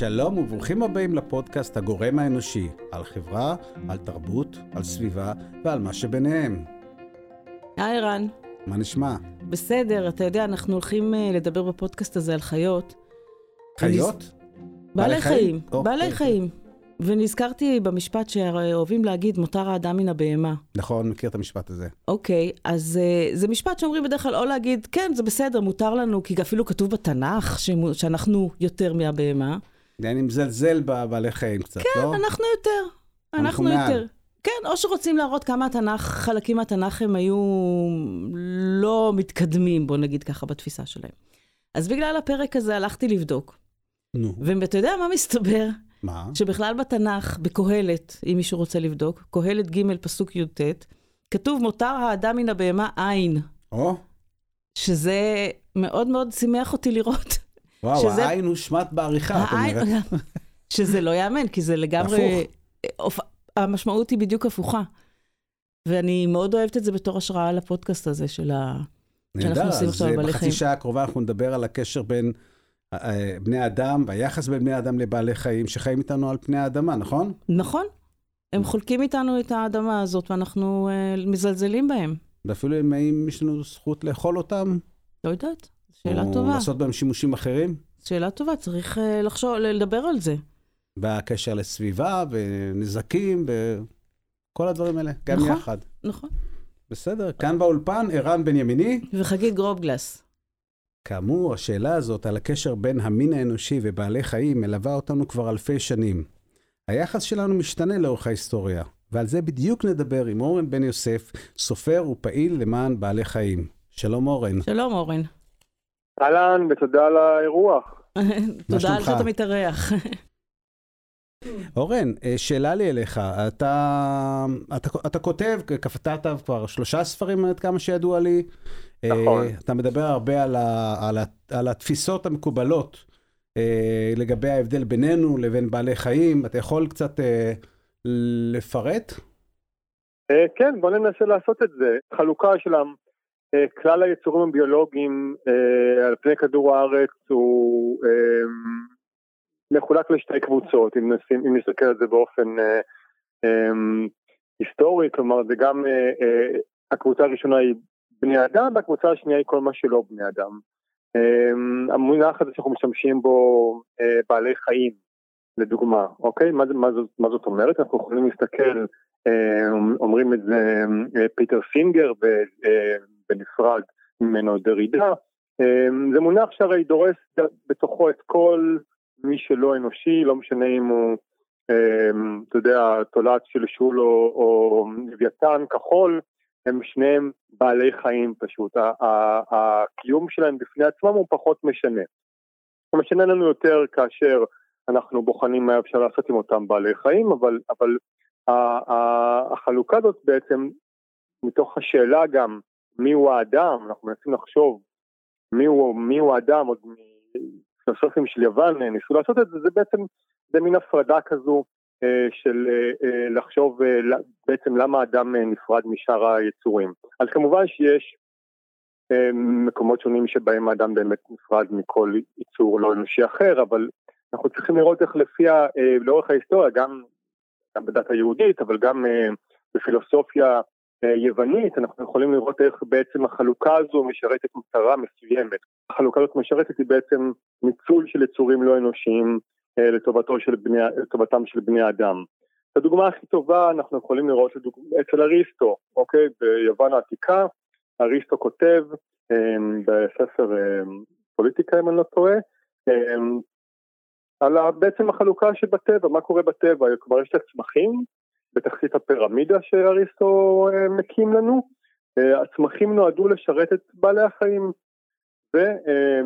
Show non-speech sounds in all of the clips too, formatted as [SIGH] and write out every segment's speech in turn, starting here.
שלום וברוכים הבאים לפודקאסט הגורם האנושי, על חברה, על תרבות, על סביבה ועל מה שביניהם. היי ערן. מה נשמע? בסדר, אתה יודע, אנחנו הולכים uh, לדבר בפודקאסט הזה על חיות. חיות? בעלי חיים, או, בעלי אוקיי. חיים. ונזכרתי במשפט שאוהבים להגיד, מותר האדם מן הבהמה. נכון, מכיר את המשפט הזה. אוקיי, אז uh, זה משפט שאומרים בדרך כלל או להגיד, כן, זה בסדר, מותר לנו, כי אפילו כתוב בתנ"ך שמו- שאנחנו יותר מהבהמה. אני מזלזל בבעלי חיים קצת, כן, לא? אנחנו יותר. אנחנו אנחנו. יותר. כן, או שרוצים להראות כמה התנ"ך, חלקים מהתנ"ך הם היו לא מתקדמים, בוא נגיד ככה, בתפיסה שלהם. אז בגלל הפרק הזה הלכתי לבדוק, נו, ואתה יודע מה מסתבר? מה? שבכלל בתנ"ך, בקהלת, אם מישהו רוצה לבדוק, קהלת ג' פסוק י"ט, כתוב מותר האדם מן הבהמה עין, או, שזה מאוד מאוד שימח אותי לראות. וואו, שזה- העין הושמט בעריכה, את העין- אומרת. [LAUGHS] שזה לא ייאמן, כי זה לגמרי... הפוך. המשמעות היא בדיוק הפוכה. ואני מאוד אוהבת את זה בתור השראה לפודקאסט הזה של ה... שאנחנו נהדר, עושים אז עכשיו על בעלי בחצי חיים. שעה הקרובה אנחנו נדבר על הקשר בין אה, אה, בני אדם והיחס בין בני אדם לבעלי חיים שחיים איתנו על פני האדמה, נכון? נכון. הם חולקים איתנו את האדמה הזאת, ואנחנו אה, מזלזלים בהם. ואפילו אם יש לנו זכות לאכול אותם, לא יודעת, שאלה או טובה. לעשות בהם שימושים אחרים, שאלה טובה, צריך אה, לחשוב, לדבר על זה. בקשר לסביבה ונזקים וכל הדברים האלה, גם נכון. יחד. נכון. בסדר, כאן באולפן, ערן בן ימיני. וחגית גרובגלס. כאמור, השאלה הזאת על הקשר בין המין האנושי ובעלי חיים מלווה אותנו כבר אלפי שנים. היחס שלנו משתנה לאורך ההיסטוריה, ועל זה בדיוק נדבר עם אורן בן יוסף, סופר ופעיל למען בעלי חיים. שלום אורן. שלום, אורן. אהלן, ותודה על האירוח. [LAUGHS] תודה על? שאתה מתארח. [LAUGHS] אורן, אה, שאלה לי אליך, אתה, אתה, אתה כותב, כתבת כבר שלושה ספרים עד כמה שידוע לי. נכון. אה, אתה מדבר הרבה על, ה, על, ה, על התפיסות המקובלות אה, לגבי ההבדל בינינו לבין בעלי חיים. אתה יכול קצת לפרט? כן, בוא ננסה לעשות את זה. חלוקה של כלל היצורים הביולוגיים אה, על פני כדור הארץ הוא אה, מחולק לשתי קבוצות, אם, נסתכל על זה באופן אה, היסטורי, כלומר זה גם, הקבוצה הראשונה היא בני אדם, והקבוצה השנייה היא כל מה שלא בני אדם. המונח הזה שאנחנו משתמשים בו בעלי חיים, לדוגמה, אוקיי? מה, מה, זאת, מה זאת אומרת? אנחנו יכולים להסתכל אומרים את זה פיטר סינגר בנפרד ממנו דרידה. אה, זה מונח שהרי דורס בתוכו את כל מי שלא אנושי, לא משנה אם הוא, אה, אתה יודע, תולעת של שול או, או לוויתן כחול, הם שניהם בעלי חיים פשוט. הקיום שלהם בפני עצמם הוא פחות משנה. הוא משנה לנו יותר כאשר אנחנו בוחנים מה אפשר לעשות עם אותם בעלי חיים, אבל, אבל החלוקה הזאת בעצם, מתוך השאלה גם מיהו האדם, אנחנו מנסים לחשוב מיהו, מיהו האדם, עוד מפילוסופים של יוון אה, ניסו לעשות את זה, זה בעצם, זה מין הפרדה כזו אה, של אה, לחשוב בעצם למה האדם נפרד משאר היצורים. אז כמובן שיש מקומות שונים שבהם האדם באמת נפרד מכל יצור לא אנושי אחר, אבל אנחנו צריכים לראות איך לפי, לאורך ההיסטוריה, גם גם בדת היהודית, אבל גם בפילוסופיה יוונית, אנחנו יכולים לראות איך בעצם החלוקה הזו משרתת מטרה מסוימת. החלוקה הזאת משרתת היא בעצם ניצול של יצורים לא אנושיים לטובתו של בני, לטובתם של בני אדם. את הדוגמה הכי טובה אנחנו יכולים לראות לדוג... אצל אריסטו, אוקיי? ביוון העתיקה, אריסטו כותב um, בספר פוליטיקה, אם אני לא טועה, על בעצם החלוקה שבטבע, מה קורה בטבע, כלומר יש את הצמחים בתחתית הפירמידה שאריסטו אה, מקים לנו, אה, הצמחים נועדו לשרת את בעלי החיים, ו- אה,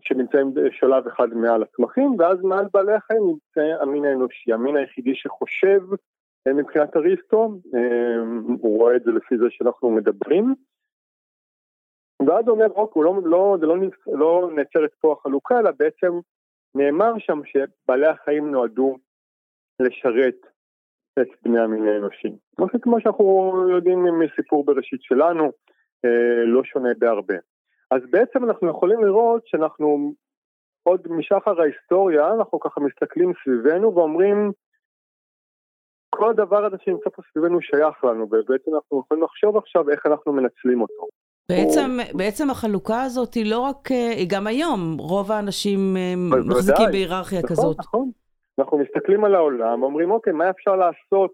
שנמצאים בשלב אחד מעל הצמחים, ואז מעל בעלי החיים נמצא המין האנושי, המין היחידי שחושב מבחינת אריסטו, הוא רואה את זה לפי זה שאנחנו מדברים, ואז אומר, אוקיי, לא, לא, זה לא, לא נעצרת פה החלוקה, אלא בעצם נאמר שם שבעלי החיים נועדו לשרת את בני המין האנושי. כמו שאנחנו יודעים מסיפור בראשית שלנו, אה, לא שונה בהרבה. אז בעצם אנחנו יכולים לראות שאנחנו עוד משחר ההיסטוריה, אנחנו ככה מסתכלים סביבנו ואומרים, כל הדבר הזה שנמצא פה סביבנו שייך לנו, ובעצם אנחנו יכולים לחשוב עכשיו איך אנחנו מנצלים אותו. בעצם, או... בעצם החלוקה הזאת היא לא רק, אה, היא גם היום, רוב האנשים אה, מחזיקים בהיררכיה נכון, כזאת. נכון, אנחנו מסתכלים על העולם, אומרים, אוקיי, מה אפשר לעשות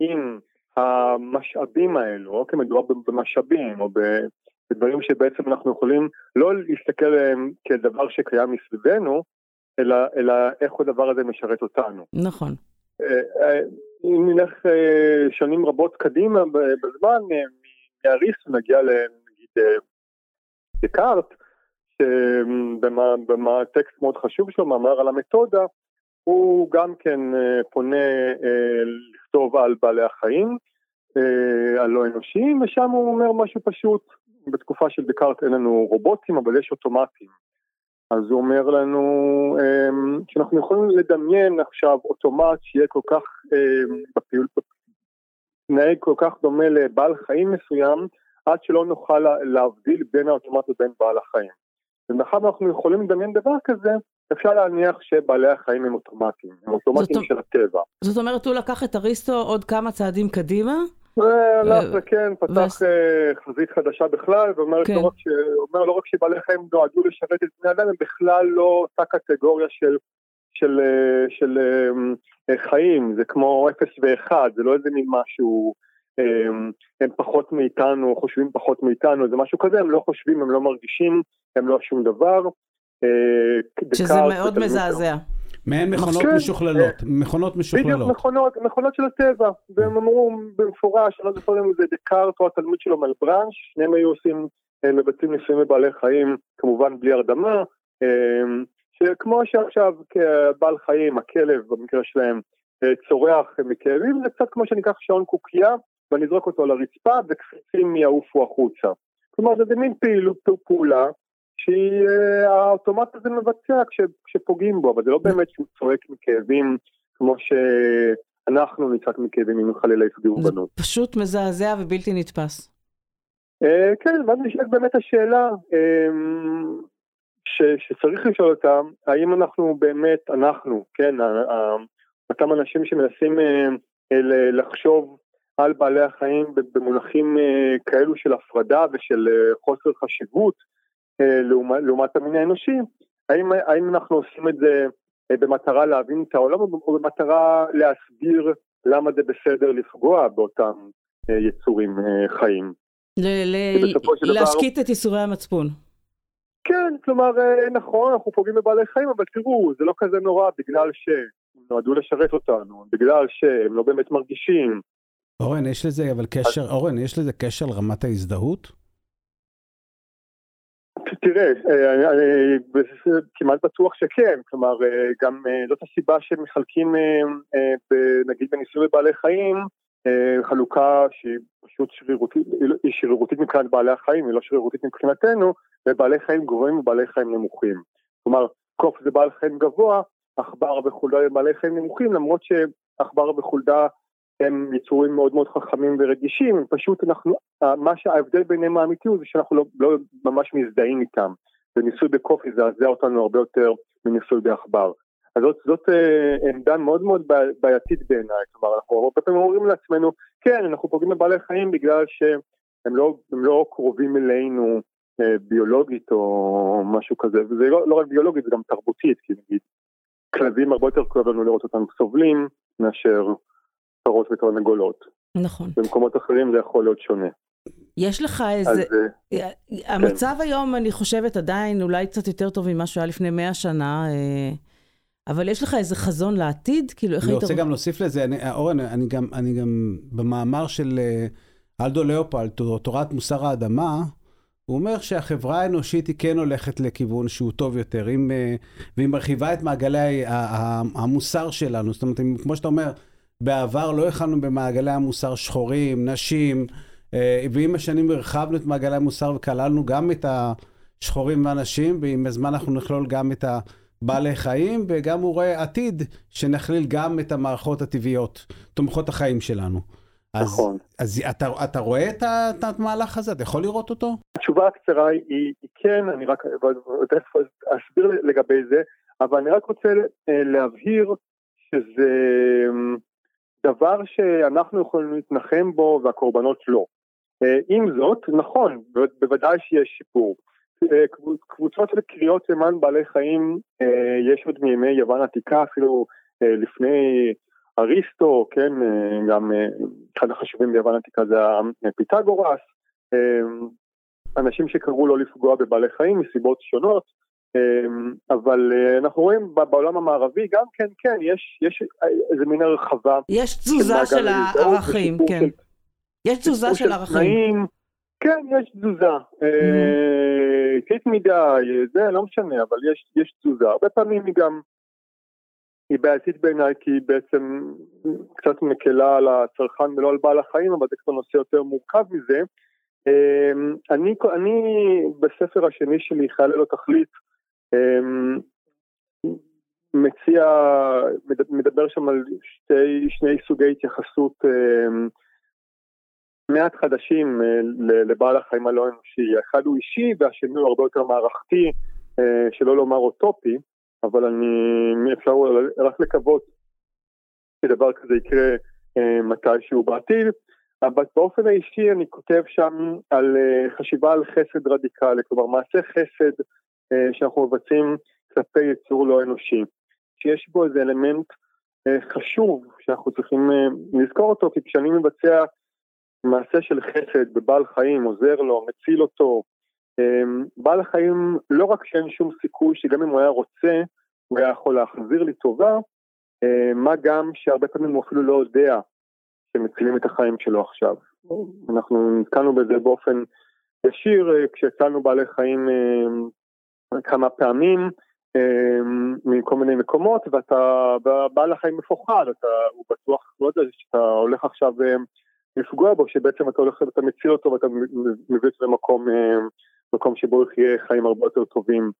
עם המשאבים האלו, אוקיי, מדובר במשאבים, או בדברים שבעצם אנחנו יכולים לא להסתכל עליהם כדבר שקיים מסביבנו, אלא, אלא איך הדבר הזה משרת אותנו. נכון. אם נלך שנים רבות קדימה בזמן, מאריסטו נגיע נגיד דקארט, שבטקסט מאוד חשוב שלו, מאמר על המתודה, הוא גם כן פונה לכתוב על בעלי החיים, הלא אנושיים, ושם הוא אומר משהו פשוט, בתקופה של דקארט אין לנו רובוטים, אבל יש אוטומטים. אז הוא אומר לנו שאנחנו יכולים לדמיין עכשיו אוטומט שיהיה כל כך, בפעילות, מתנהג כל כך דומה לבעל חיים מסוים, עד שלא נוכל להבדיל בין האוטומט לבין בעל החיים. ומאחר ואנחנו יכולים לדמיין דבר כזה, אפשר להניח שבעלי החיים הם אוטומטיים, הם אוטומטיים של הטבע. זאת אומרת, הוא לקח את אריסטו עוד כמה צעדים קדימה? הלך וכן, פתח חזית חדשה בכלל, ואומר כן. לא, לא רק שבעלי חיים נועדו לשרת את בני אדם, הם בכלל לא אותה קטגוריה של, של, של, של חיים, זה כמו אפס ואחד, זה לא איזה מין משהו, הם פחות מאיתנו, חושבים פחות מאיתנו, זה משהו כזה, הם לא חושבים, הם לא מרגישים, הם לא שום דבר. שזה מאוד מזעזע. מעין מכונות כן, משוכללות, מכונות משוכללות. בדיוק, מכונות, מכונות של הטבע, והם אמרו במפורש, אני לא זוכר אם זה דקארט או התלמיד שלו מלברנש, שניהם היו עושים, מבצעים ניסויים בבעלי חיים, כמובן בלי הרדמה, שכמו שעכשיו כבעל חיים, הכלב במקרה שלהם, צורח מכאבים, זה קצת כמו שניקח שעון קוקייה ואני אזרוק אותו על הרצפה וקפיצים יעופו החוצה. כלומר זה מין פעילות, פעולה שהאוטומט הזה מבצע כש, כשפוגעים בו, אבל זה לא באמת שהוא צועק מכאבים כמו שאנחנו נצעק מכאבים אם חלילה יפגעו בנו. זה פשוט מזעזע ובלתי נתפס. Uh, כן, ואז נשאלת באמת השאלה uh, ש, שצריך לשאול אותה, האם אנחנו באמת, אנחנו, כן, אותם אנשים שמנסים uh, לחשוב על בעלי החיים במונחים כאלו של הפרדה ושל חוסר חשיבות, אה, לעומת המין האנושי, האם, האם אנחנו עושים את זה אה, במטרה להבין את העולם או במטרה להסביר למה זה בסדר לפגוע באותם אה, יצורים חיים. להשקיט את ייסורי המצפון. כן, כלומר, נכון, אנחנו פוגעים בבעלי חיים, אבל תראו, זה לא כזה נורא בגלל שהם נועדו לשרת אותנו, בגלל שהם לא באמת מרגישים. אורן, יש לזה אבל קשר, אורן, יש לזה קשר לרמת ההזדהות? תראה, אה, אני כמעט בטוח שכן, כלומר אה, גם אה, זאת הסיבה שמחלקים נגיד בניסוי בבעלי חיים חלוקה שהיא פשוט שרירותית, היא שרירותית מבחינת בעלי החיים, היא לא שרירותית מבחינתנו, לבעלי חיים גבוהים ובעלי חיים נמוכים. כלומר, קוף זה בעל חיים גבוה, עכבר וחולדה הם בעלי חיים נמוכים, למרות שעכבר וחולדה הם יצורים מאוד מאוד חכמים ורגישים, פשוט אנחנו, מה שההבדל ביניהם האמיתי הוא זה שאנחנו לא, לא ממש מזדהים איתם, וניסוי בקוף יזעזע אותנו הרבה יותר מניסוי בעכבר. אז זאת, זאת אה, עמדה מאוד מאוד בעייתית בעיניי, כלומר אנחנו הרבה פעמים אומרים לעצמנו, כן אנחנו פוגעים בבעלי חיים בגלל שהם לא, לא קרובים אלינו אה, ביולוגית או משהו כזה, וזה לא, לא רק ביולוגית זה גם תרבותית, כי נגיד כלבים הרבה יותר כואב לנו לראות אותם סובלים מאשר פרות ותרנגולות. נכון. במקומות אחרים זה יכול להיות שונה. יש לך איזה... אז, אה, המצב כן. היום, אני חושבת, עדיין אולי קצת יותר טוב ממה שהיה לפני מאה שנה, אה, אבל יש לך איזה חזון לעתיד? כאילו, איך היית... אני רוצה גם להוסיף לזה, אני, אורן, אני גם, אני גם במאמר של אה, אלדו ליאופלד, תורת מוסר האדמה, הוא אומר שהחברה האנושית היא כן הולכת לכיוון שהוא טוב יותר, אם, והיא מרחיבה את מעגלי המוסר שלנו. זאת אומרת, כמו שאתה אומר, בעבר לא הכלנו במעגלי המוסר שחורים, נשים, אה, ועם השנים הרחבנו את מעגלי המוסר וכללנו גם את השחורים והנשים, ועם הזמן אנחנו נכלול גם את הבעלי חיים, וגם הוא רואה עתיד שנכליל גם את המערכות הטבעיות, תומכות החיים שלנו. אז, נכון. אז אתה, אתה רואה את, את המהלך הזה? אתה יכול לראות אותו? התשובה הקצרה היא, היא כן, אני רק אסביר לגבי זה, אבל אני רק רוצה להבהיר שזה דבר שאנחנו יכולים להתנחם בו והקורבנות לא. עם זאת, נכון, בוודאי שיש שיפור. קבוצות של קריאות למען בעלי חיים יש עוד מימי יוון עתיקה, אפילו לפני אריסטו, כן, גם אחד החשובים ביוון עתיקה זה פיתגורס, אנשים שקראו לא לפגוע בבעלי חיים מסיבות שונות, אבל אנחנו רואים בעולם המערבי גם כן, כן, יש, יש איזה מין הרחבה. יש תזוזה של הערכים, כן. של, יש תזוזה של ערכים. כן, יש תזוזה. איטית מדי, זה לא משנה, אבל יש, יש תזוזה. הרבה פעמים היא גם, היא בעייתית בעיניי כי היא בעצם קצת מקלה על הצרכן ולא על בעל החיים, אבל זה כבר נושא יותר מורכב מזה. אני, אני בספר השני שלי, חייל ללא תכלית, מציע, מדבר שם על שתי, שני סוגי התייחסות מעט חדשים לבעל החיים הלא אנושי. האחד הוא אישי והשני הוא הרבה יותר מערכתי, שלא לומר אוטופי, אבל אני, אפשר רק לקוות שדבר כזה יקרה מתישהו בעתיד. אבל באופן האישי אני כותב שם על חשיבה על חסד רדיקלי, כלומר מעשה חסד שאנחנו מבצעים כלפי יצור לא אנושי, שיש בו איזה אלמנט חשוב שאנחנו צריכים לזכור אותו, כי כשאני מבצע מעשה של חסד בבעל חיים, עוזר לו, מציל אותו, בעל החיים לא רק שאין שום סיכוי שגם אם הוא היה רוצה, הוא היה יכול להחזיר לי טובה, מה גם שהרבה פעמים הוא אפילו לא יודע שמצילים את החיים שלו עכשיו. אנחנו נתקלנו בזה באופן ישיר כשהצלנו בעלי חיים כמה פעמים מכל מיני מקומות ואתה בעל החיים מפוחד, אתה, הוא בטוח, לא יודע, שאתה הולך עכשיו לפגוע בו, שבעצם אתה הולך, אתה מציל אותו ואתה מביא אותו למקום מקום שבו יחיה חיים הרבה יותר טובים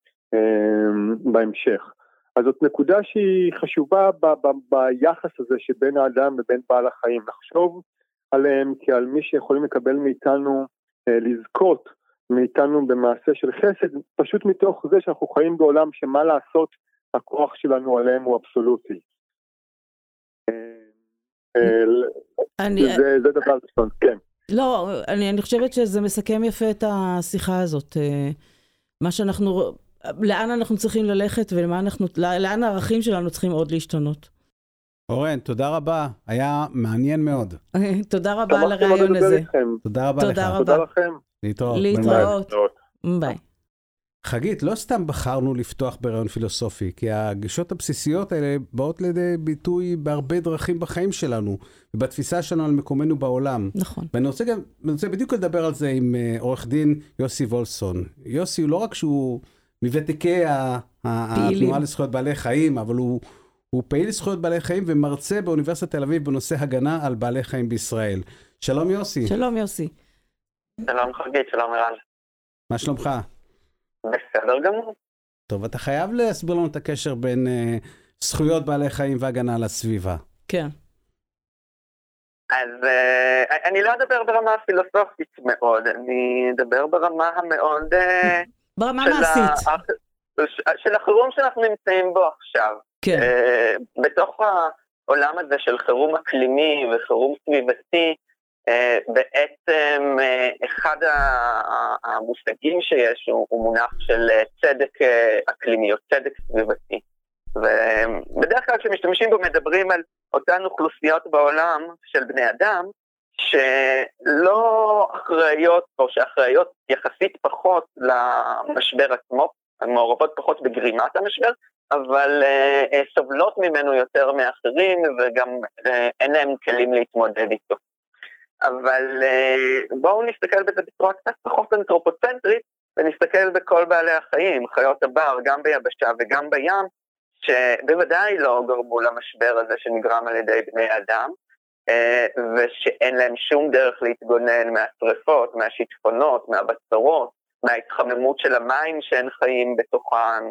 בהמשך. אז זאת נקודה שהיא חשובה ב- ב- ביחס הזה שבין האדם ובין בעל החיים, לחשוב עליהם כעל מי שיכולים לקבל מאיתנו, אה, לזכות מאיתנו במעשה של חסד, פשוט מתוך זה שאנחנו חיים בעולם שמה לעשות, הכוח שלנו עליהם הוא אבסולוטי. אני... זה, זה דבר ראשון, כן. לא, אני, אני חושבת שזה מסכם יפה את השיחה הזאת. מה שאנחנו, לאן אנחנו צריכים ללכת ולאן הערכים שלנו צריכים עוד להשתנות. אורן, תודה רבה, היה מעניין מאוד. [LAUGHS] תודה רבה על הרעיון הזה. תודה רבה לך. תודה רבה. להתראות. להתראות. ביי. חגית, לא סתם בחרנו לפתוח ברעיון פילוסופי, כי הגישות הבסיסיות האלה באות לידי ביטוי בהרבה דרכים בחיים שלנו, ובתפיסה שלנו על מקומנו בעולם. נכון. ואני רוצה גם, אני רוצה בדיוק לדבר על זה עם uh, עורך דין יוסי וולסון. יוסי הוא לא רק שהוא מוותיקי התנועה לזכויות בעלי חיים, אבל הוא, הוא פעיל לזכויות בעלי חיים ומרצה באוניברסיטת תל אביב בנושא הגנה על בעלי חיים בישראל. שלום יוסי. שלום יוסי. שלום חגית, שלום ערן. מה שלומך? בסדר גמור. טוב, אתה חייב להסביר לנו את הקשר בין uh, זכויות בעלי חיים והגנה על הסביבה. כן. אז uh, אני לא אדבר ברמה פילוסופית מאוד, אני אדבר ברמה המאוד... Uh, ברמה מעשית. ה... של החירום שאנחנו נמצאים בו עכשיו. כן. Uh, בתוך העולם הזה של חירום אקלימי וחירום סביבתי, בעצם uh, אחד המושגים שיש הוא, מונח של uh, צדק אקלימי או צדק סביבתי. ובדרך כלל כשמשתמשים בו מדברים על אותן אוכלוסיות בעולם של בני אדם שלא אחראיות או שאחראיות יחסית פחות למשבר עצמו, מעורבות פחות בגרימת המשבר, אבל סובלות ממנו יותר מאחרים וגם אין להם כלים להתמודד איתו. אבל בואו נסתכל בזה בצורה קצת פחות אנתרופוצנטרית, ונסתכל בכל בעלי החיים, חיות הבר, גם ביבשה וגם בים, שבוודאי לא גרמו למשבר הזה שנגרם על ידי בני אדם, ושאין להם שום דרך להתגונן מהשרפות, מהשיטפונות, מהבצורות, מההתחממות של המים שהם חיים בתוכן,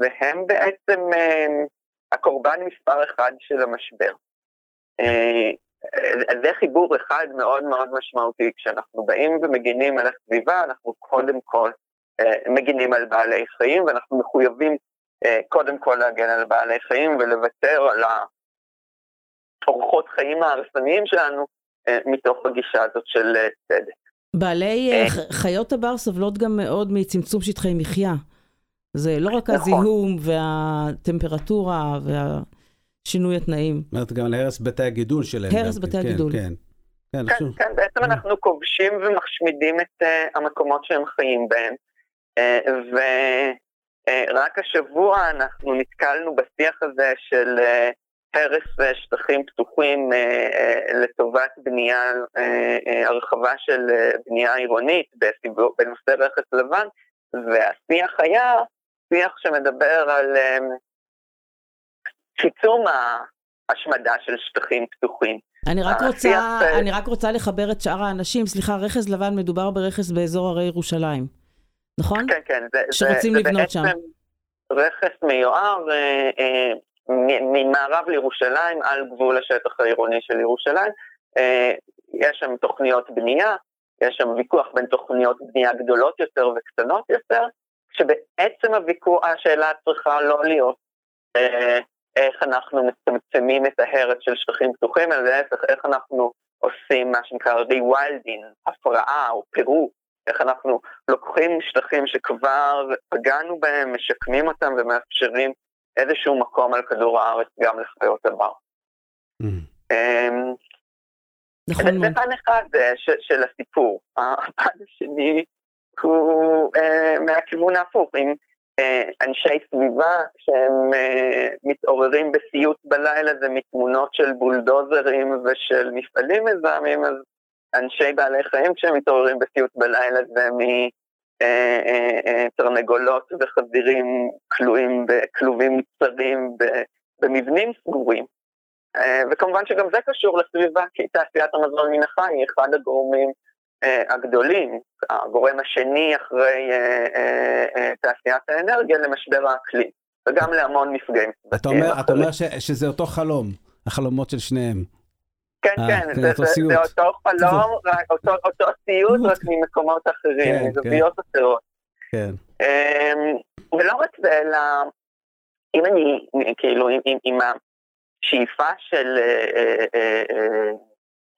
והם בעצם הקורבן מספר אחד של המשבר. זה חיבור אחד מאוד מאוד משמעותי. כשאנחנו באים ומגינים על הסביבה, אנחנו קודם כל מגינים על בעלי חיים, ואנחנו מחויבים קודם כל להגן על בעלי חיים ולוותר על האורחות חיים ההרסניים שלנו מתוך הגישה הזאת של צדק. בעלי חיות הבר סובלות גם מאוד מצמצום שטחי מחיה. זה לא רק נכון. הזיהום והטמפרטורה והשינוי התנאים. זאת אומרת, גם להרס בתי הגידול שלהם. הרס בתי כן, הגידול. כן, כן. כן, כן, בעצם mm. אנחנו כובשים ומשמידים את uh, המקומות שהם חיים בהם. Uh, ורק uh, השבוע אנחנו נתקלנו בשיח הזה של uh, הרס שטחים פתוחים uh, uh, לטובת בנייה, uh, uh, הרחבה של uh, בנייה עירונית בנושא רכס לבן, והשיח היה שיח שמדבר על צמצום ההשמדה של שטחים פתוחים. אני רק, רוצה, ש... אני רק רוצה לחבר את שאר האנשים, סליחה, רכס לבן מדובר ברכס באזור הרי ירושלים, נכון? כן, כן. זה, שרוצים זה, לבנות שם. רכס מיוער אה, אה, ממערב לירושלים על גבול השטח העירוני של ירושלים. אה, יש שם תוכניות בנייה, יש שם ויכוח בין תוכניות בנייה גדולות יותר וקטנות יותר, שבעצם הוויכוח, השאלה צריכה לא להיות איך אנחנו מצמצמים את ההרס של שטחים פתוחים, אלא להפך, איך אנחנו עושים מה שנקרא rewilding, הפרעה או פירוק, איך אנחנו לוקחים שטחים שכבר פגענו בהם, משקמים אותם ומאפשרים איזשהו מקום על כדור הארץ גם לחיות הבר. Mm. אמ, נכון. זה פן אחד אה, של הסיפור. הפן השני הוא אה, מהכיוון ההפוך, אה, אנשי סביבה שהם מתעוררים בסיוט בלילה זה מתמונות של בולדוזרים ושל מפעלים מזהמים, אז אנשי בעלי חיים כשהם מתעוררים בסיוט בלילה זה מתרנגולות וחזירים כלואים בכלובים צרים במבנים סגורים. אה, וכמובן שגם זה קשור לסביבה, כי תעשיית המזון מן החי היא אחד הגורמים אה, הגדולים, הגורם השני אחרי אה, תעשיית האנרגיה למשבר האקלים, וגם להמון מפגעים. אתה אומר, אתה אומר ש, שזה אותו חלום, החלומות של שניהם. כן, 아, כן, זה, אותו, זה, זה אותו חלום, רק, אותו, אותו סיוט, רק ממקומות אחרים, כן, מזוויות כן. אחרות. כן. אמ, ולא רק זה, אלא אם אני, כאילו, עם, עם, עם השאיפה של אה, אה, אה,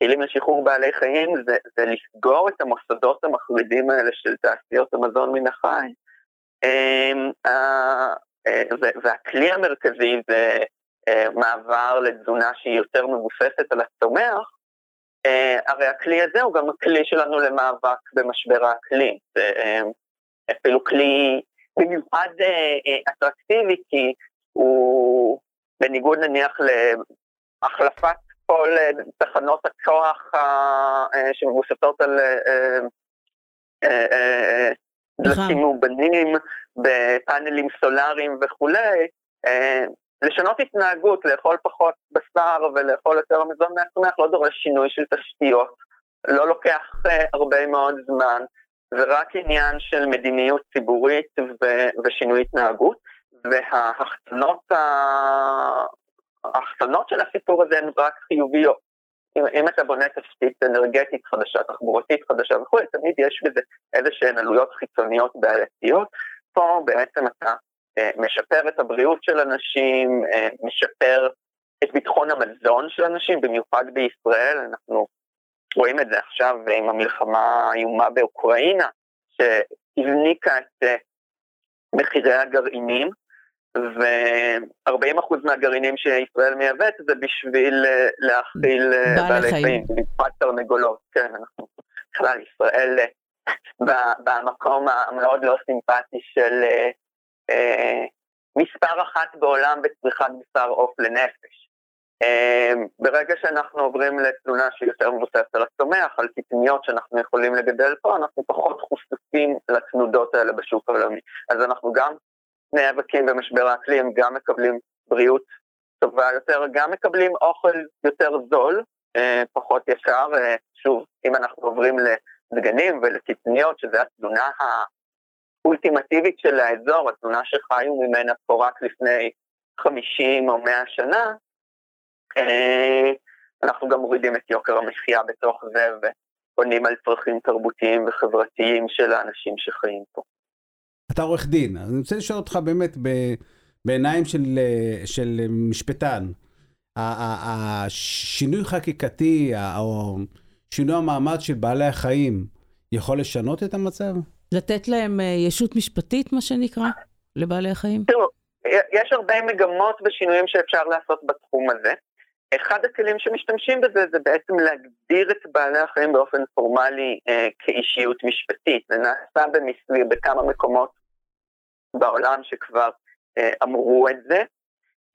כלים לשחרור בעלי חיים זה, זה לסגור את המוסדות המחרידים האלה של תעשיות המזון מן החי. אמ, והכלי המרכזי זה מעבר לתזונה שהיא יותר מבוססת על הצומח, הרי הכלי הזה הוא גם הכלי שלנו למאבק במשבר האקלים. זה אפילו כלי במיוחד אטרקטיבי כי הוא בניגוד נניח להחלפת כל אה, תחנות הכוח אה, שמבוססות על דלקים אה, מאובנים, בפאנלים סולאריים וכולי, לשנות התנהגות, לאכול פחות בשר ולאכול יותר מזון מהצומח לא דורש שינוי של תשתיות, לא לוקח הרבה מאוד זמן, זה רק עניין של מדיניות ציבורית ושינוי התנהגות. וההחצנות ההחצנות של הסיפור הזה הן רק חיוביות. אם, אם אתה בונה תשתית אנרגטית חדשה, תחבורתית חדשה וכולי, תמיד יש בזה איזה שהן עלויות חיצוניות בעייתיות. פה בעצם אתה אה, משפר את הבריאות של אנשים, אה, משפר את ביטחון המזון של אנשים, במיוחד בישראל, אנחנו רואים את זה עכשיו עם המלחמה האיומה באוקראינה, שהבניקה את אה, מחירי הגרעינים, ו-40% מהגרעינים שישראל מייבאת זה בשביל אה, להאכיל אה, בעלי חיים, במיוחד תרנגולות, כן, אנחנו בכלל ישראל אה, במקום המאוד לא סימפטי של מספר אחת בעולם בצריכת בשר עוף לנפש. ברגע שאנחנו עוברים לתלונה שהיא יותר מבוססת על הצומח, על קטניות שאנחנו יכולים לגדל פה, אנחנו פחות חושפים לתנודות האלה בשוק העולמי. אז אנחנו גם נאבקים במשבר האקלים, גם מקבלים בריאות טובה יותר, גם מקבלים אוכל יותר זול, אה, פחות יקר. אה, שוב, אם אנחנו עוברים לדגנים ולקטניות, שזו התזונה האולטימטיבית של האזור, התזונה שחיו ממנה פה רק לפני 50 או 100 שנה, אה, אנחנו גם מורידים את יוקר המחיה בתוך זה ועונים על צרכים תרבותיים וחברתיים של האנשים שחיים פה. אתה עורך דין, אז אני רוצה לשאול אותך באמת ב, בעיניים של, של משפטן, השינוי חקיקתי או שינוי המעמד של בעלי החיים יכול לשנות את המצב? לתת להם אה, ישות משפטית, מה שנקרא, לבעלי החיים? תראו, יש הרבה מגמות ושינויים שאפשר לעשות בתחום הזה. אחד הכלים שמשתמשים בזה זה בעצם להגדיר את בעלי החיים באופן פורמלי אה, כאישיות משפטית. זה נעשה במסביר בכמה מקומות בעולם שכבר אה, אמרו את זה.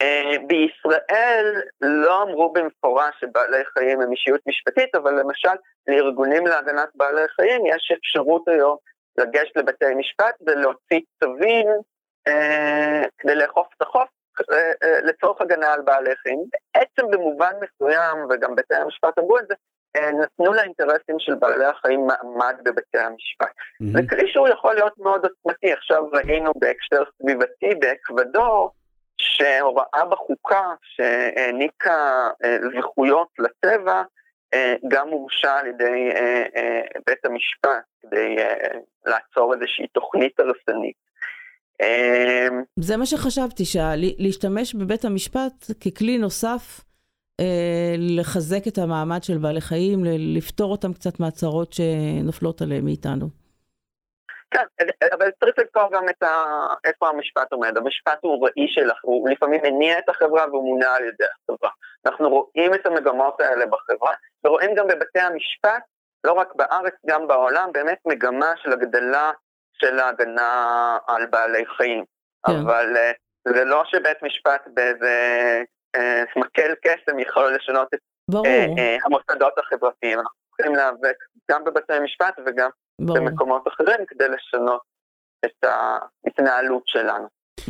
אה, בישראל לא אמרו במפורש שבעלי חיים הם אישיות משפטית, אבל למשל לארגונים להגנת בעלי חיים יש אפשרות היום לגשת לבתי משפט ולהוציא צווים אה, כדי לאכוף את החוק אה, אה, לצורך הגנה על בעלי חיים. בעצם במובן מסוים, וגם בתי המשפט אמרו את זה, נתנו לאינטרסים של בעלי החיים מעמד בבתי המשפט. Mm-hmm. זה כלי שהוא יכול להיות מאוד עוצמתי. עכשיו ראינו בהקשר סביבתי באקוודור, שהוראה בחוקה שהעניקה אה, זכויות לטבע, אה, גם הורשה על ידי בית המשפט כדי לעצור איזושהי תוכנית הרסנית. זה מה שחשבתי, להשתמש בבית המשפט ככלי נוסף אה, לחזק את המעמד של בעלי חיים, לפתור אותם קצת מהצרות שנופלות עליהם מאיתנו. כן, אבל צריך לזכור גם את ה... איפה המשפט עומד. המשפט הוא ראי שלך, הוא לפעמים מניע את החברה והוא מונע על ידי החברה. אנחנו רואים את המגמות האלה בחברה, ורואים גם בבתי המשפט, לא רק בארץ, גם בעולם, באמת מגמה של הגדלה של ההגנה על בעלי חיים. כן. אבל אה, זה לא שבית משפט באיזה אה, מקל קסם יכול לשנות את ברור. אה, המוסדות החברתיים. אנחנו צריכים להיאבק גם בבתי משפט וגם ברור. במקומות אחרים כדי לשנות את ההתנהלות שלנו.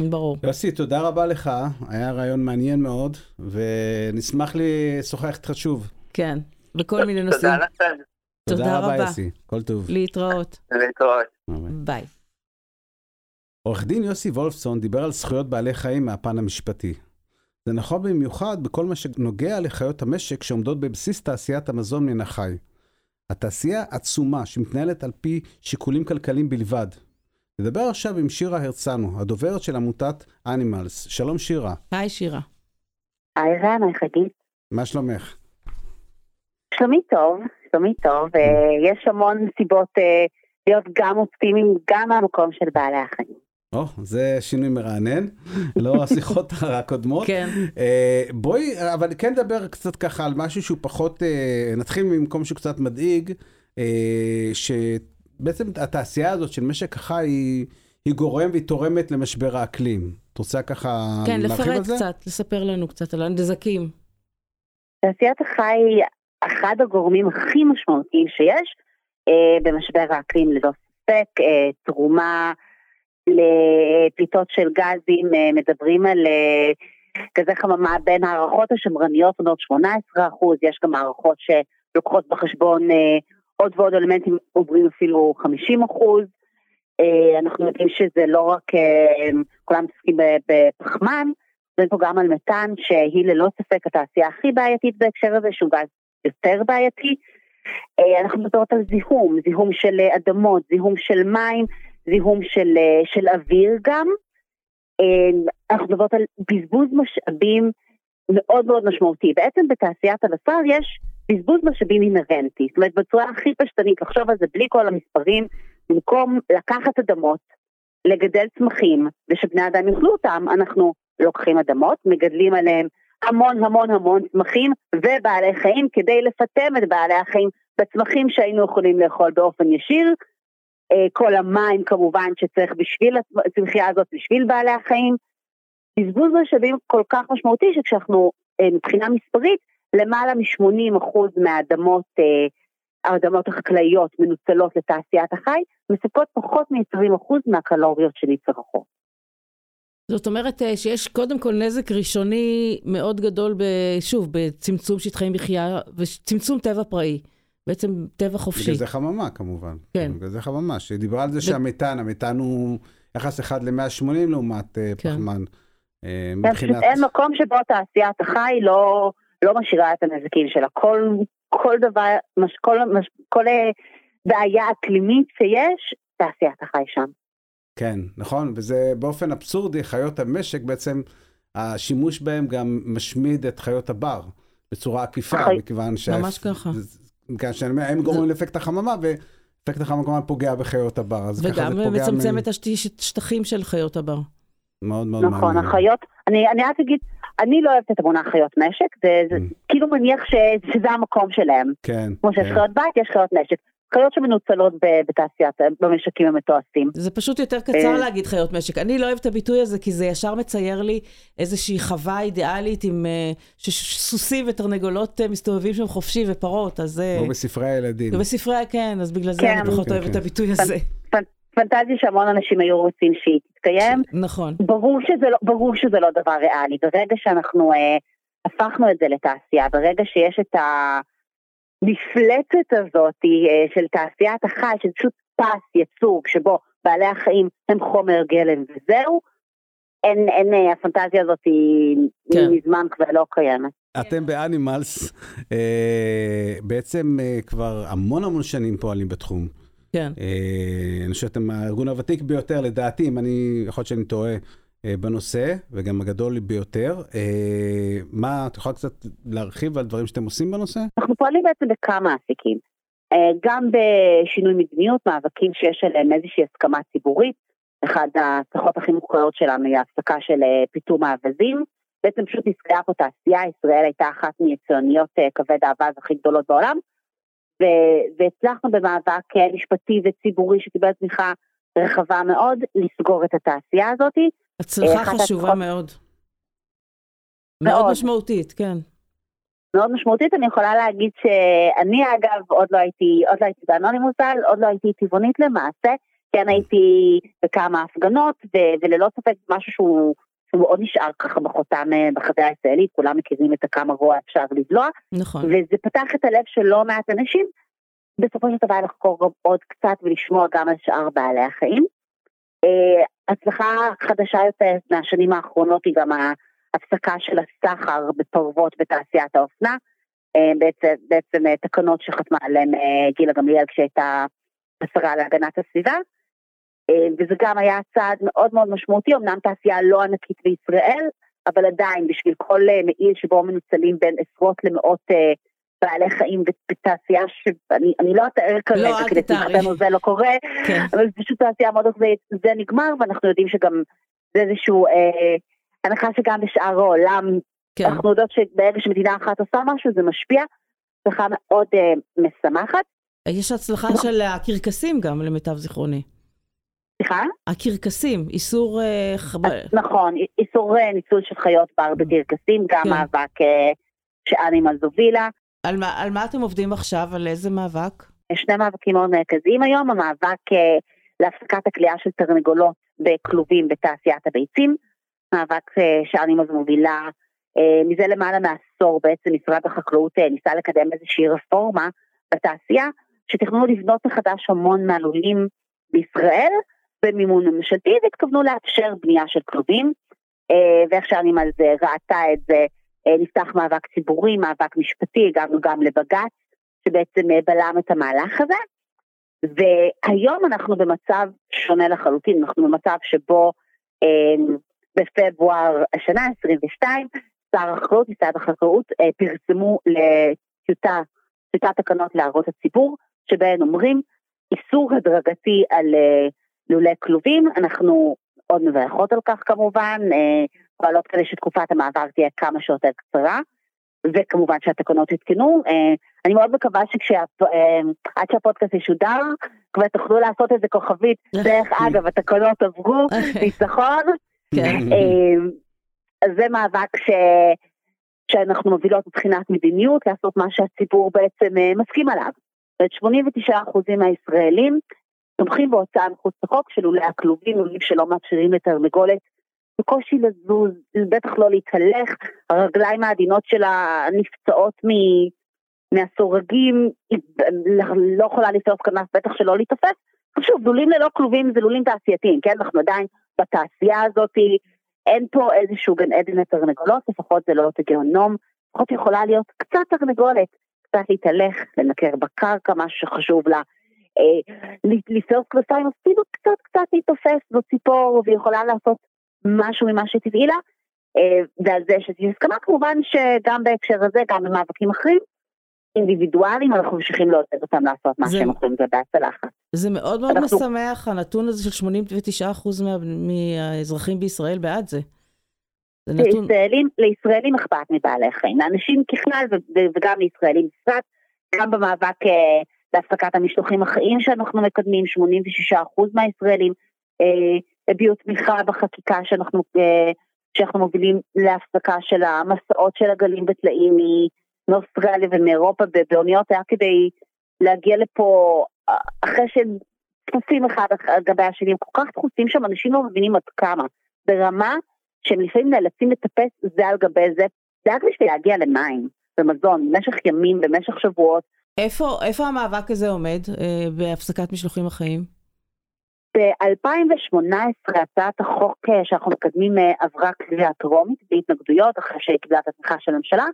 ברור. יוסי, תודה רבה לך, היה רעיון מעניין מאוד, ונשמח לשוחח איתך שוב. כן, בכל מיני נושאים. תודה לכם. תודה רבה, יוסי. כל טוב. להתראות. להתראות. ביי. עורך דין יוסי וולפסון דיבר על זכויות בעלי חיים מהפן המשפטי. זה נכון במיוחד בכל מה שנוגע לחיות המשק שעומדות בבסיס תעשיית המזון מן החי. התעשייה עצומה שמתנהלת על פי שיקולים כלכליים בלבד. נדבר עכשיו עם שירה הרצנו, הדוברת של עמותת אנימלס. שלום שירה. היי שירה. היי רן, היי חגית. מה שלומך? שלומי טוב, שלומי טוב. אה, יש המון סיבות אה, להיות גם אופטימיים, גם מהמקום של בעלי החיים. או, זה שינוי מרענן, [LAUGHS] לא השיחות [LAUGHS] הקודמות. כן. Uh, בואי, אבל כן נדבר קצת ככה על משהו שהוא פחות, uh, נתחיל ממקום שהוא קצת מדאיג, uh, שבעצם התעשייה הזאת של משק החי היא, היא גורם והיא תורמת למשבר האקלים. את רוצה ככה כן, להרחיב על זה? כן, לפרט קצת, לספר לנו קצת על הנזקים. תעשיית החי היא אחד הגורמים הכי משמעותיים שיש uh, במשבר האקלים, ללא ספק, uh, תרומה לפליטות של גזים, אה, מדברים על אה, גזי חממה בין הערכות השמרניות, אומרת 18 אחוז, יש גם הערכות שלוקחות בחשבון אה, עוד ועוד אלמנטים, עוברים אפילו 50 אחוז. אנחנו יודעים שזה לא רק, כולם מתעסקים בפחמן, מדברים פה גם על מתאן, שהיא ללא ספק התעשייה הכי בעייתית בהקשר הזה, שהוא גז יותר בעייתי. אנחנו מדברות על זיהום, זיהום של אדמות, זיהום של מים, זיהום של, אה, של אוויר גם. אה, אנחנו מדברות על בזבוז משאבים מאוד מאוד משמעותי. בעצם בתעשיית הבשר יש בזבוז משאבים אינהרנטי. זאת אומרת, בצורה הכי פשטנית, לחשוב על זה בלי כל המספרים, במקום לקחת אדמות, לגדל צמחים, ושבני אדם יאכלו אותם, אנחנו לוקחים אדמות, מגדלים עליהם המון המון המון צמחים ובעלי חיים כדי לפטם את בעלי החיים בצמחים שהיינו יכולים לאכול באופן ישיר, כל המים כמובן שצריך בשביל הצמחייה הזאת, בשביל בעלי החיים. בזבוז משאבים כל כך משמעותי שכשאנחנו אה, מבחינה מספרית, למעלה מ-80% מהאדמות, אה, האדמות החקלאיות מנוצלות לתעשיית החי, מספקות פחות מ-20% מהקלוריות שנצרכות. זאת אומרת שיש קודם כל נזק ראשוני מאוד גדול, שוב, בצמצום שטחי מחיה וצמצום טבע פראי. בעצם טבע חופשי. גזי חממה כמובן. כן. גזי חממה, שדיברה על זה ו... שהמתאן, המתאן הוא יחס אחד ל-180 לעומת אה, כן. פחמן. אה, מבחינת... אין מקום שבו תעשיית החי לא, לא משאירה את הנזקים שלה. כל, כל דבר, מש, כל, מש, כל אה, בעיה אקלימית שיש, תעשיית החי שם. כן, נכון, וזה באופן אבסורדי, חיות המשק בעצם, השימוש בהם גם משמיד את חיות הבר בצורה עקיפה, חי... מכיוון ש... ממש ככה. מכיוון שהם גורמים לאפקט החממה, ואפקט החממה פוגע בחיות הבר. וגם מצמצם את השטחים של חיות הבר. מאוד מאוד נכון, מעניין. נכון, החיות, אני, אני רק אגיד, אני לא אוהבת את המונח חיות נשק, זה, זה mm. כאילו מניח שזה המקום שלהם. כן. כמו שיש כן. חיות בית, יש חיות נשק. חיות שמנוצלות בתעשיית, במשקים המתועשים. זה פשוט יותר קצר אה. להגיד חיות משק. אני לא אוהבת את הביטוי הזה, כי זה ישר מצייר לי איזושהי חווה אידיאלית עם אה, סוסים ותרנגולות אה, מסתובבים שם חופשי ופרות, אז... כמו בספרי הילדים. בספרי, כן, אז בגלל זה אני כן. פחות אוהבת את כן, הביטוי הזה. פנטזיה שהמון אנשים היו רוצים שהיא תתקיים. נכון. ברור שזה לא, ברור שזה לא דבר ריאלי. ברגע שאנחנו אה, הפכנו את זה לתעשייה, ברגע שיש את המפלצת הזאת אה, של תעשיית החי, של פשוט פס יצוג, שבו בעלי החיים הם חומר גלם וזהו, אין, אין, אה, הפנטזיה הזאת היא כן. מזמן כבר לא קיימת. אתם באנימלס אה, בעצם אה, כבר המון המון שנים פועלים בתחום. כן. אה, אני חושב שאתם הארגון הוותיק ביותר, לדעתי, אם אני, יכול להיות שאני טועה אה, בנושא, וגם הגדול ביותר. אה, מה, את יכולה קצת להרחיב על דברים שאתם עושים בנושא? אנחנו פועלים בעצם בכמה אפיקים. גם בשינוי מדיניות, מאבקים שיש עליהם איזושהי הסכמה ציבורית. אחד ההצלחות הכי מוכרות שלנו היא ההפסקה של פיטום האווזים. בעצם פשוט נסגרה פה תעשייה, ישראל הייתה אחת מיצואניות כבד האווז הכי גדולות בעולם, והצלחנו במאבק משפטי וציבורי שקיבל תמיכה רחבה מאוד לסגור את התעשייה הזאת. הצלחה חשובה התפחות... מאוד. מאוד. מאוד משמעותית, כן. מאוד משמעותית, אני יכולה להגיד שאני אגב עוד לא הייתי, עוד לא הייתי באנונימוסל, עוד לא הייתי טבעונית למעשה, כן הייתי בכמה הפגנות, ו- וללא ספק משהו שהוא שהוא עוד נשאר ככה בחותם אה, בחוויה הישראלית, כולם מכירים את הכמה רוע אפשר לבלוע. נכון. וזה פתח את הלב של לא מעט אנשים, בסופו של דבר לחקור גם עוד קצת ולשמוע גם על שאר בעלי החיים. אה, הצלחה חדשה יותר מהשנים האחרונות היא גם ההפסקה של הסחר בפרוות בתעשיית האופנה. אה, בעצם, בעצם תקנות שחתמה עליהן גילה גמליאל כשהייתה השרה להגנת הסביבה. אה, וזה גם היה צעד מאוד מאוד משמעותי, אמנם תעשייה לא ענקית בישראל, אבל עדיין בשביל כל אה, מעיל שבו מנוצלים בין עשרות למאות אה, בעלי חיים בתעשייה שאני לא אתאר כרגע, לא, כדי לשמחתנו זה לא קורה, כן. אבל זה פשוט תעשייה מאוד זה, זה נגמר, ואנחנו יודעים שגם זה איזשהו אה, הנחה שגם בשאר העולם, כן. אנחנו יודעות שברגע שמדינה אחת עושה משהו זה משפיע, הצלחה מאוד אה, משמחת. יש הצלחה של הקרקסים גם למיטב זיכרוני. סליחה? הקרקסים, איסור... אה, נכון, איסור אה, ניצול של חיות בר בקרקסים, גם כן. מאבק אה, שאנימלס הובילה. על מה, על מה אתם עובדים עכשיו? על איזה מאבק? יש שני מאבקים מאוד מרכזיים היום, המאבק להפסקת הכלייה של תרנגולות בכלובים בתעשיית הביצים, מאבק שאנימלס מובילה מזה למעלה מעשור בעצם משרד החקלאות ניסה לקדם איזושהי רפורמה בתעשייה, שתכננו לבנות מחדש המון מהלולים בישראל, במימון ממשלתי והתכוונו לאפשר בנייה של כלובים, אה, ואיך שאני על זה ראתה את זה, אה, נפתח מאבק ציבורי, מאבק משפטי, הגענו גם לבג"ץ, שבעצם אה, בלם את המהלך הזה. והיום אנחנו במצב שונה לחלוטין, אנחנו במצב שבו בפברואר השנה, 22, שר החקלאות, משרד החקלאות, פרסמו לטיוטה, טיוטת תקנות להערות הציבור, שבהן אומרים איסור הדרגתי על לולי כלובים, אנחנו עוד מברכות על כך כמובן, אה, פועלות כדי שתקופת המעבר תהיה כמה שיותר קצרה, וכמובן שהתקנות יתקנו. אה, אני מאוד מקווה שעד אה, שהפודקאסט ישודר, כבר תוכלו לעשות איזה כוכבית, [LAUGHS] דרך אגב, התקנות עברו, [LAUGHS] ניצחון. כן. אז זה מאבק ש... שאנחנו מובילות מבחינת מדיניות, לעשות מה שהציבור בעצם מסכים עליו. זאת אומרת, 89% מהישראלים תומכים בהוצאה מחוץ לחוק של לולי הכלובים, לולים שלא מאפשרים לתרנגולת בקושי לזוז, בטח לא להתהלך, הרגליים העדינות שלה נפצעות מ... מהסורגים, לא יכולה לתפוס כנף, בטח שלא להתאפס. שוב, לולים ללא כלובים זה לולים תעשייתיים, כן? אנחנו עדיין בתעשייה הזאת, אין פה איזשהו גן עדן לתרנגולות, לפחות זה לא אותו גיהנום, לפחות יכולה להיות קצת תרנגולת, קצת להתהלך, לנקר בקרקע, משהו שחשוב לה, אה, לפרוס כבשיים, אפילו קצת קצת להתאופס, זו ציפור, והיא יכולה לעשות משהו ממה שטבעי לה, אה, ועל זה שתהיה הסכמה, כמובן שגם בהקשר הזה, גם במאבקים אחרים, אינדיבידואלים, אנחנו ממשיכים לעודד אותם לעשות מה זה... שהם יכולים לדעת בלחץ. זה מאוד מאוד אנחנו... משמח, הנתון הזה של 89% מה... מהאזרחים בישראל בעד זה. זה נתון... לישראלים, לישראלים אכפת מבעלי חיים, לאנשים ככלל וגם לישראלים בפרט, גם במאבק אה, להפסקת המשלוחים החיים שאנחנו מקדמים, 86% מהישראלים אה, הביעו תמיכה בחקיקה שאנחנו, אה, שאנחנו מובילים להפסקה של המסעות של הגלים בטלאים מאוסטרליה ומאירופה באוניות, היה כדי להגיע לפה אחרי שהם דחוסים אחד על גבי השני, הם כל כך דחוסים שם, אנשים לא מבינים עד כמה, ברמה שהם לפעמים נאלצים לטפס זה על גבי זה, זה רק בשביל להגיע למים ומזון, במשך ימים, במשך שבועות. איפה, איפה המאבק הזה עומד אה, בהפסקת משלוחים החיים? ב-2018 הצעת החוק אה, שאנחנו מקדמים אה, עברה קריאה טרומית בהתנגדויות אחרי שהיא קיבלה את התמיכה של הממשלה.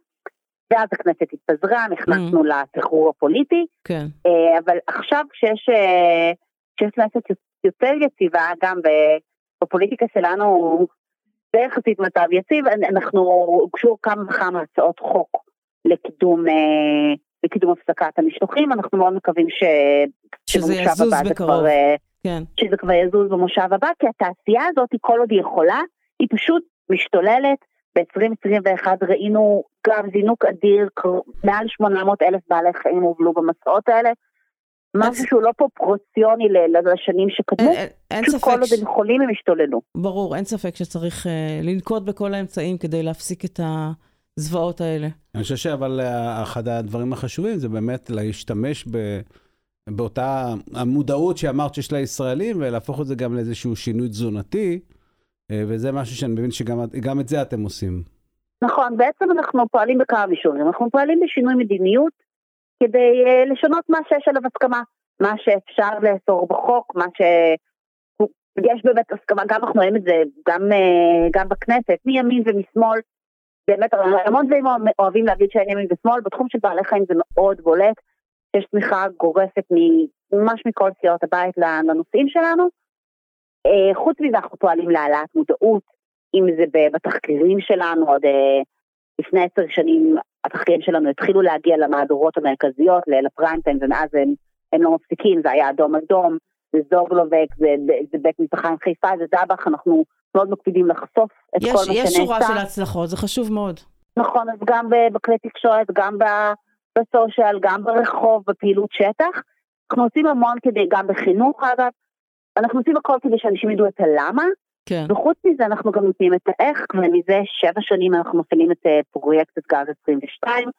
ואז הכנסת התפזרה, נכנסנו mm. לתחרור הפוליטי. כן. אה, אבל עכשיו כשיש, כשיש כנסת יותר יציבה, גם בפוליטיקה שלנו זה יחסית מצב יציב, אנחנו, הוגשו כמה וכמה הצעות חוק לקידום לקידום הפסקת המשלוחים, אנחנו מאוד מקווים ש... שזה יזוז בקרוב, כבר, כן. שזה כבר יזוז במושב הבא, כי התעשייה הזאת, כל עוד היא יכולה, היא פשוט משתוללת. ב-2021 ראינו גם זינוק אדיר, מעל 800 אלף בעלי חיים הובלו במסעות האלה. משהו שהוא לא פרופורציוני לשנים שקדמו, פשוט כל עוד הם חולים הם השתוללו. ברור, אין ספק שצריך אה, לנקוט בכל האמצעים כדי להפסיק את ה... הזוועות האלה. אני חושב שאבל אה, אחד הדברים החשובים זה באמת להשתמש ב... באותה המודעות שאמרת שיש לישראלים, ולהפוך את זה גם לאיזשהו שינוי תזונתי, אה, וזה משהו שאני מבין שגם את זה אתם עושים. נכון, בעצם אנחנו פועלים בכמה מישורים. אנחנו פועלים בשינוי מדיניות כדי uh, לשנות מה שיש עליו הסכמה. מה שאפשר לאסור בחוק, מה ש... יש באמת הסכמה, גם אנחנו רואים את זה, גם, uh, גם בכנסת, מימין ומשמאל, באמת המון דברים אוהבים להגיד שאין ימין ושמאל, בתחום של בעלי חיים זה מאוד בולט, יש תמיכה גורפת ממש מכל סיעות הבית לנושאים שלנו. אה, חוץ מזה אנחנו פועלים להעלאת מודעות, אם זה בתחקירים שלנו, עוד אה, לפני עשר שנים התחקירים שלנו התחילו להגיע למהדורות המרכזיות, לפריים טיים, ומאז הם, הם לא מפסיקים, זה היה אדום אדום, זה זוגלובק, זה, זה בית מטחיים חיפה, זה דבח, אנחנו מאוד מקפידים לחשוף את יש, כל מה שנעשה. יש שורה של הצלחות, זה חשוב מאוד. נכון, אז גם בכלי תקשורת, גם בסושיאל, גם ברחוב, בפעילות שטח. אנחנו עושים המון כדי, גם בחינוך אגב, אנחנו עושים הכל כדי שאנשים ידעו את הלמה. כן. וחוץ מזה אנחנו גם נותנים את האיך, ומזה שבע שנים אנחנו מפעילים את אה, פרויקט את גז 22,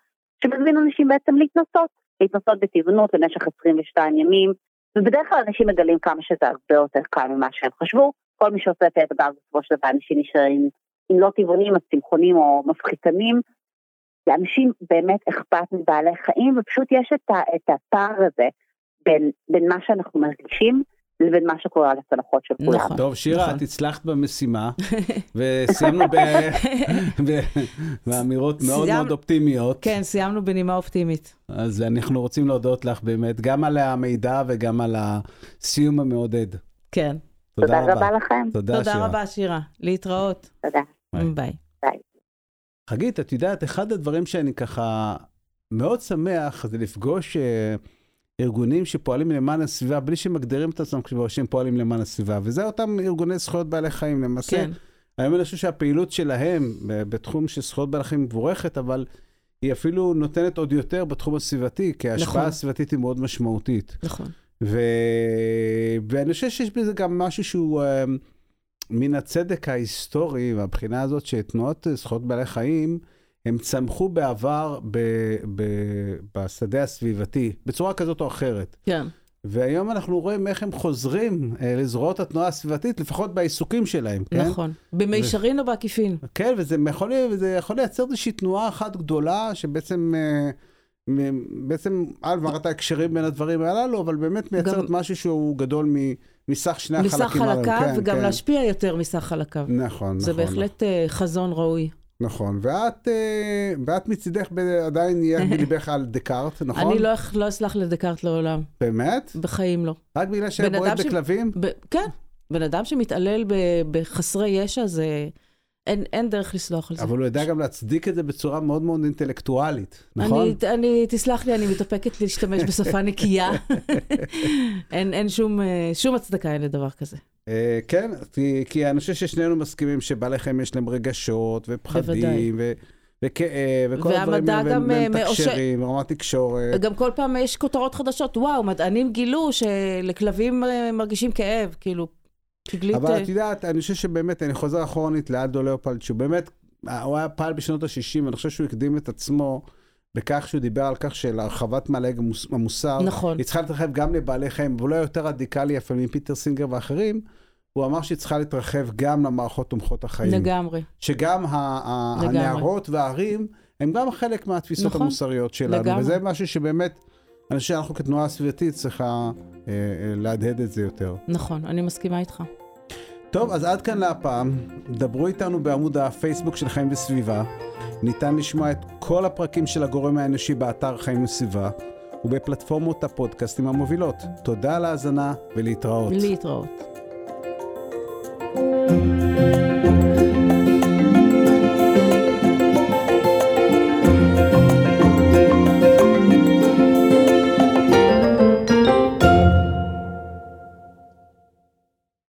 שמזמין אנשים בעצם להתנסות, להתנסות בטבעונות למשך 22 ימים, ובדרך כלל אנשים מגלים כמה שזה הרבה יותר קל ממה שהם חשבו, כל מי שעושה את האתגר בסופו של דבר אנשים נשארים, אם לא טבעונים אז צמחונים או מפחיתנים. לאנשים באמת אכפת מבעלי חיים ופשוט יש את, ה, את הפער הזה בין, בין מה שאנחנו מרגישים לבין מה שקורה על הצלחות של כולם. נכון. טוב, שירה, נכון. את הצלחת במשימה, [LAUGHS] וסיימנו [LAUGHS] באמירות מאוד מאוד אופטימיות. כן, סיימנו בנימה אופטימית. אז אנחנו רוצים להודות לך באמת, גם על המידע וגם על הסיום המעודד. כן. תודה, תודה רבה לכם. תודה, תודה שירה. רבה, שירה. להתראות. תודה. ביי. ביי. חגית, את יודעת, אחד הדברים שאני ככה מאוד שמח זה לפגוש uh, ארגונים שפועלים למען הסביבה, בלי שמגדירים את עצמם כשהם פועלים למען הסביבה, וזה אותם ארגוני זכויות בעלי חיים. למעשה, כן. היום אני חושב שהפעילות שלהם בתחום של זכויות בעלי חיים מבורכת, אבל היא אפילו נותנת עוד יותר בתחום הסביבתי, כי ההשפעה נכון. הסביבתית היא מאוד משמעותית. נכון. ו... ואני חושב שיש בזה גם משהו שהוא uh, מן הצדק ההיסטורי, מהבחינה הזאת שתנועות זכויות בעלי חיים, הם צמחו בעבר ב... ב... בשדה הסביבתי, בצורה כזאת או אחרת. כן. והיום אנחנו רואים איך הם חוזרים uh, לזרועות התנועה הסביבתית, לפחות בעיסוקים שלהם, כן? נכון, במישרין ו... או בעקיפין. כן, וזה יכול, וזה יכול לייצר איזושהי תנועה אחת גדולה, שבעצם... Uh, בעצם על מערכת ההקשרים בין הדברים הללו, אבל באמת מייצרת גם... משהו שהוא גדול מסך שני החלקים. מסך חלקיו, כן, וגם כן. להשפיע יותר מסך חלקיו. נכון, זה נכון. זה בהחלט נכון. חזון ראוי. נכון, ואת, אה, ואת מצידך עדיין יהיה [LAUGHS] בליבך על דקארט, נכון? אני לא, לא אסלח לדקארט לעולם. באמת? בחיים לא. רק בגלל שהיה בועט בכלבים? ב, כן, בן אדם שמתעלל בחסרי ישע זה... אין, אין דרך לסלוח על זה. אבל הוא יודע גם להצדיק את זה בצורה מאוד מאוד אינטלקטואלית, נכון? אני, אני, תסלח לי, אני מתאפקת להשתמש בשפה נקייה. [LAUGHS] אין, אין שום, אה, שום הצדקה אין לדבר כזה. Uh, כן, כי, כי אני חושב ששנינו מסכימים שבעלי חיים יש להם רגשות ופחדים. וכאב, וכל הדברים האלה, והם מתקשרים, רמת תקשורת. גם כל פעם יש כותרות חדשות, וואו, מדענים גילו שלכלבים אה, מרגישים כאב, כאילו, תגלית... אבל את יודעת, אני חושב שבאמת, אני חוזר אחרונית לאלדו לאופלד, שהוא באמת, הוא היה פעל בשנות ה-60, ואני חושב שהוא הקדים את עצמו בכך שהוא דיבר על כך של הרחבת מעלה המוסר. נכון. היא צריכה להתרחב גם לבעלי חיים, והוא לא יותר רדיקלי אפילו מפיטר סינגר ואחרים. הוא אמר שהיא צריכה להתרחב גם למערכות תומכות החיים. לגמרי. שגם ה- לגמרי. הנערות והערים הם גם חלק מהתפיסות נכון. המוסריות שלנו. לגמרי. וזה משהו שבאמת, אני חושב שאנחנו כתנועה סביבתית צריכה אה, אה, להדהד את זה יותר. נכון, אני מסכימה איתך. טוב, אז עד כאן להפעם. דברו איתנו בעמוד הפייסבוק של חיים וסביבה. ניתן לשמוע את כל הפרקים של הגורם האנושי באתר חיים וסביבה ובפלטפורמות הפודקאסטים המובילות. תודה על ההאזנה ולהתראות. להתראות. thank you